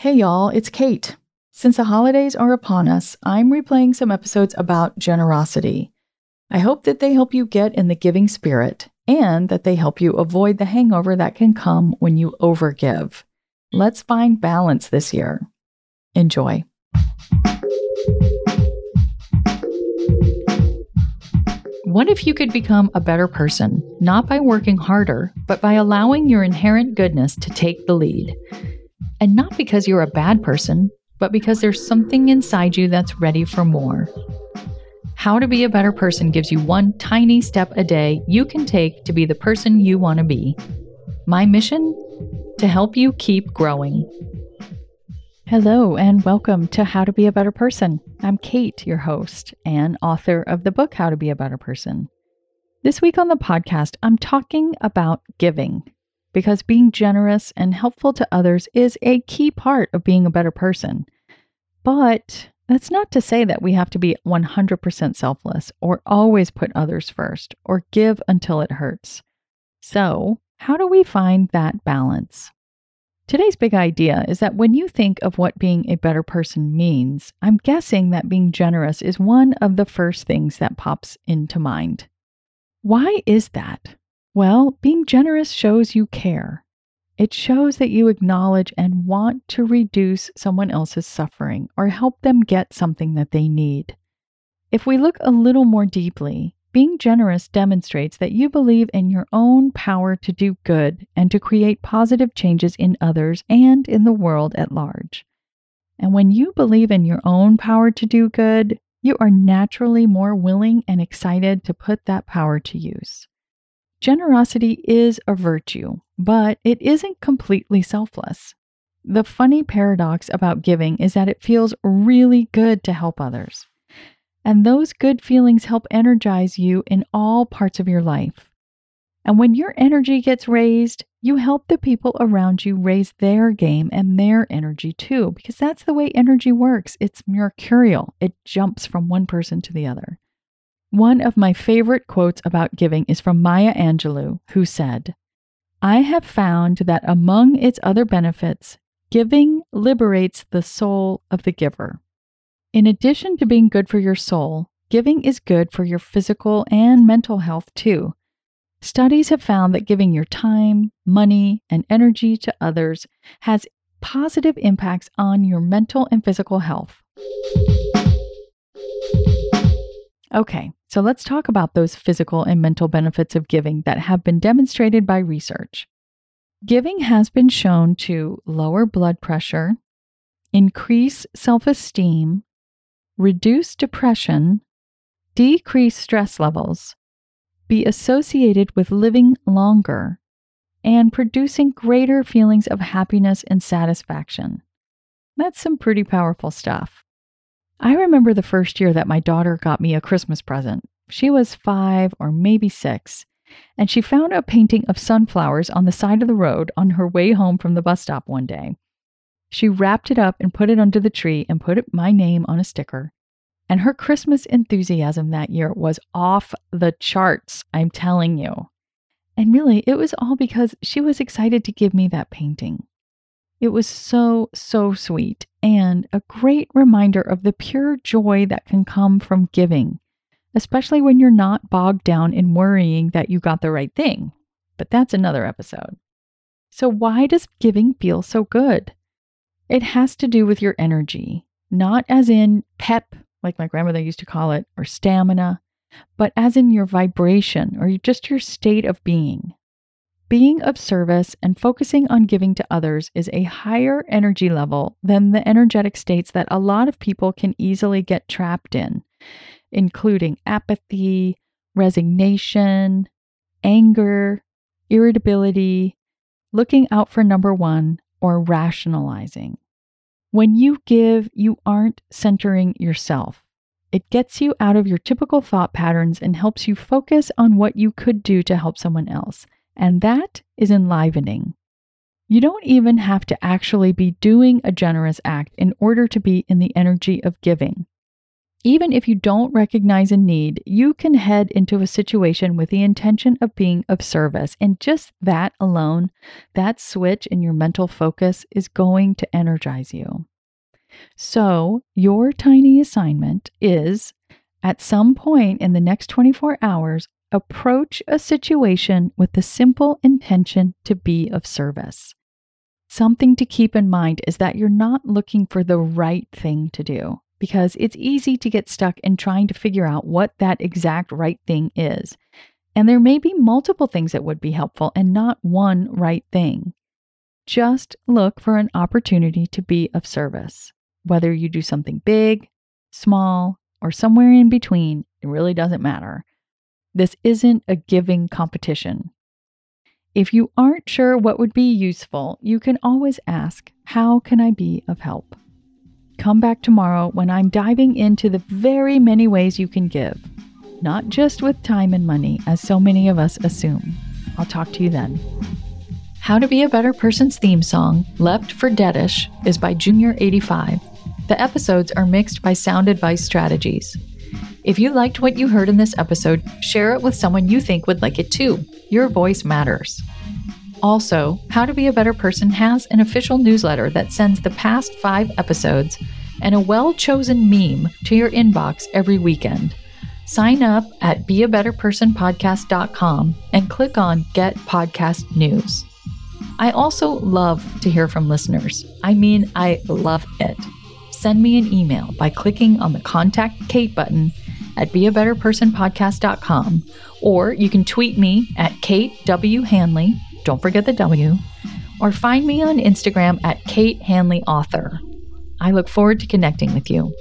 Hey y'all, it's Kate. Since the holidays are upon us, I'm replaying some episodes about generosity. I hope that they help you get in the giving spirit and that they help you avoid the hangover that can come when you overgive. Let's find balance this year. Enjoy. What if you could become a better person, not by working harder, but by allowing your inherent goodness to take the lead? And not because you're a bad person, but because there's something inside you that's ready for more. How to Be a Better Person gives you one tiny step a day you can take to be the person you want to be. My mission? To help you keep growing. Hello, and welcome to How to Be a Better Person. I'm Kate, your host and author of the book How to Be a Better Person. This week on the podcast, I'm talking about giving because being generous and helpful to others is a key part of being a better person. But that's not to say that we have to be 100% selfless or always put others first or give until it hurts. So, how do we find that balance? Today's big idea is that when you think of what being a better person means, I'm guessing that being generous is one of the first things that pops into mind. Why is that? Well, being generous shows you care. It shows that you acknowledge and want to reduce someone else's suffering or help them get something that they need. If we look a little more deeply, being generous demonstrates that you believe in your own power to do good and to create positive changes in others and in the world at large. And when you believe in your own power to do good, you are naturally more willing and excited to put that power to use. Generosity is a virtue, but it isn't completely selfless. The funny paradox about giving is that it feels really good to help others. And those good feelings help energize you in all parts of your life. And when your energy gets raised, you help the people around you raise their game and their energy too, because that's the way energy works. It's mercurial, it jumps from one person to the other. One of my favorite quotes about giving is from Maya Angelou, who said, I have found that among its other benefits, giving liberates the soul of the giver. In addition to being good for your soul, giving is good for your physical and mental health too. Studies have found that giving your time, money, and energy to others has positive impacts on your mental and physical health. Okay, so let's talk about those physical and mental benefits of giving that have been demonstrated by research. Giving has been shown to lower blood pressure, increase self esteem, reduce depression, decrease stress levels, be associated with living longer, and producing greater feelings of happiness and satisfaction. That's some pretty powerful stuff. I remember the first year that my daughter got me a Christmas present. She was five or maybe six, and she found a painting of sunflowers on the side of the road on her way home from the bus stop one day. She wrapped it up and put it under the tree and put my name on a sticker. And her Christmas enthusiasm that year was off the charts, I'm telling you. And really, it was all because she was excited to give me that painting. It was so, so sweet and a great reminder of the pure joy that can come from giving, especially when you're not bogged down in worrying that you got the right thing. But that's another episode. So, why does giving feel so good? It has to do with your energy, not as in pep, like my grandmother used to call it, or stamina, but as in your vibration or just your state of being. Being of service and focusing on giving to others is a higher energy level than the energetic states that a lot of people can easily get trapped in, including apathy, resignation, anger, irritability, looking out for number one, or rationalizing. When you give, you aren't centering yourself. It gets you out of your typical thought patterns and helps you focus on what you could do to help someone else and that is enlivening. You don't even have to actually be doing a generous act in order to be in the energy of giving. Even if you don't recognize a need, you can head into a situation with the intention of being of service. And just that alone, that switch in your mental focus is going to energize you. So, your tiny assignment is at some point in the next 24 hours, approach a situation with the simple intention to be of service. Something to keep in mind is that you're not looking for the right thing to do because it's easy to get stuck in trying to figure out what that exact right thing is. And there may be multiple things that would be helpful and not one right thing. Just look for an opportunity to be of service. Whether you do something big, small, or somewhere in between, it really doesn't matter. This isn't a giving competition. If you aren't sure what would be useful, you can always ask, How can I be of help? Come back tomorrow when I'm diving into the very many ways you can give, not just with time and money, as so many of us assume. I'll talk to you then. How to Be a Better Person's theme song, Left for Deadish, is by Junior85. The episodes are mixed by Sound Advice Strategies. If you liked what you heard in this episode, share it with someone you think would like it too. Your voice matters. Also, How to Be a Better Person has an official newsletter that sends the past five episodes and a well chosen meme to your inbox every weekend. Sign up at beabetterpersonpodcast.com and click on Get Podcast News. I also love to hear from listeners. I mean, I love it. Send me an email by clicking on the Contact Kate button at beabetterpersonpodcast.com or you can tweet me at Kate W. Hanley don't forget the W, or find me on Instagram at Kate Hanley Author. I look forward to connecting with you.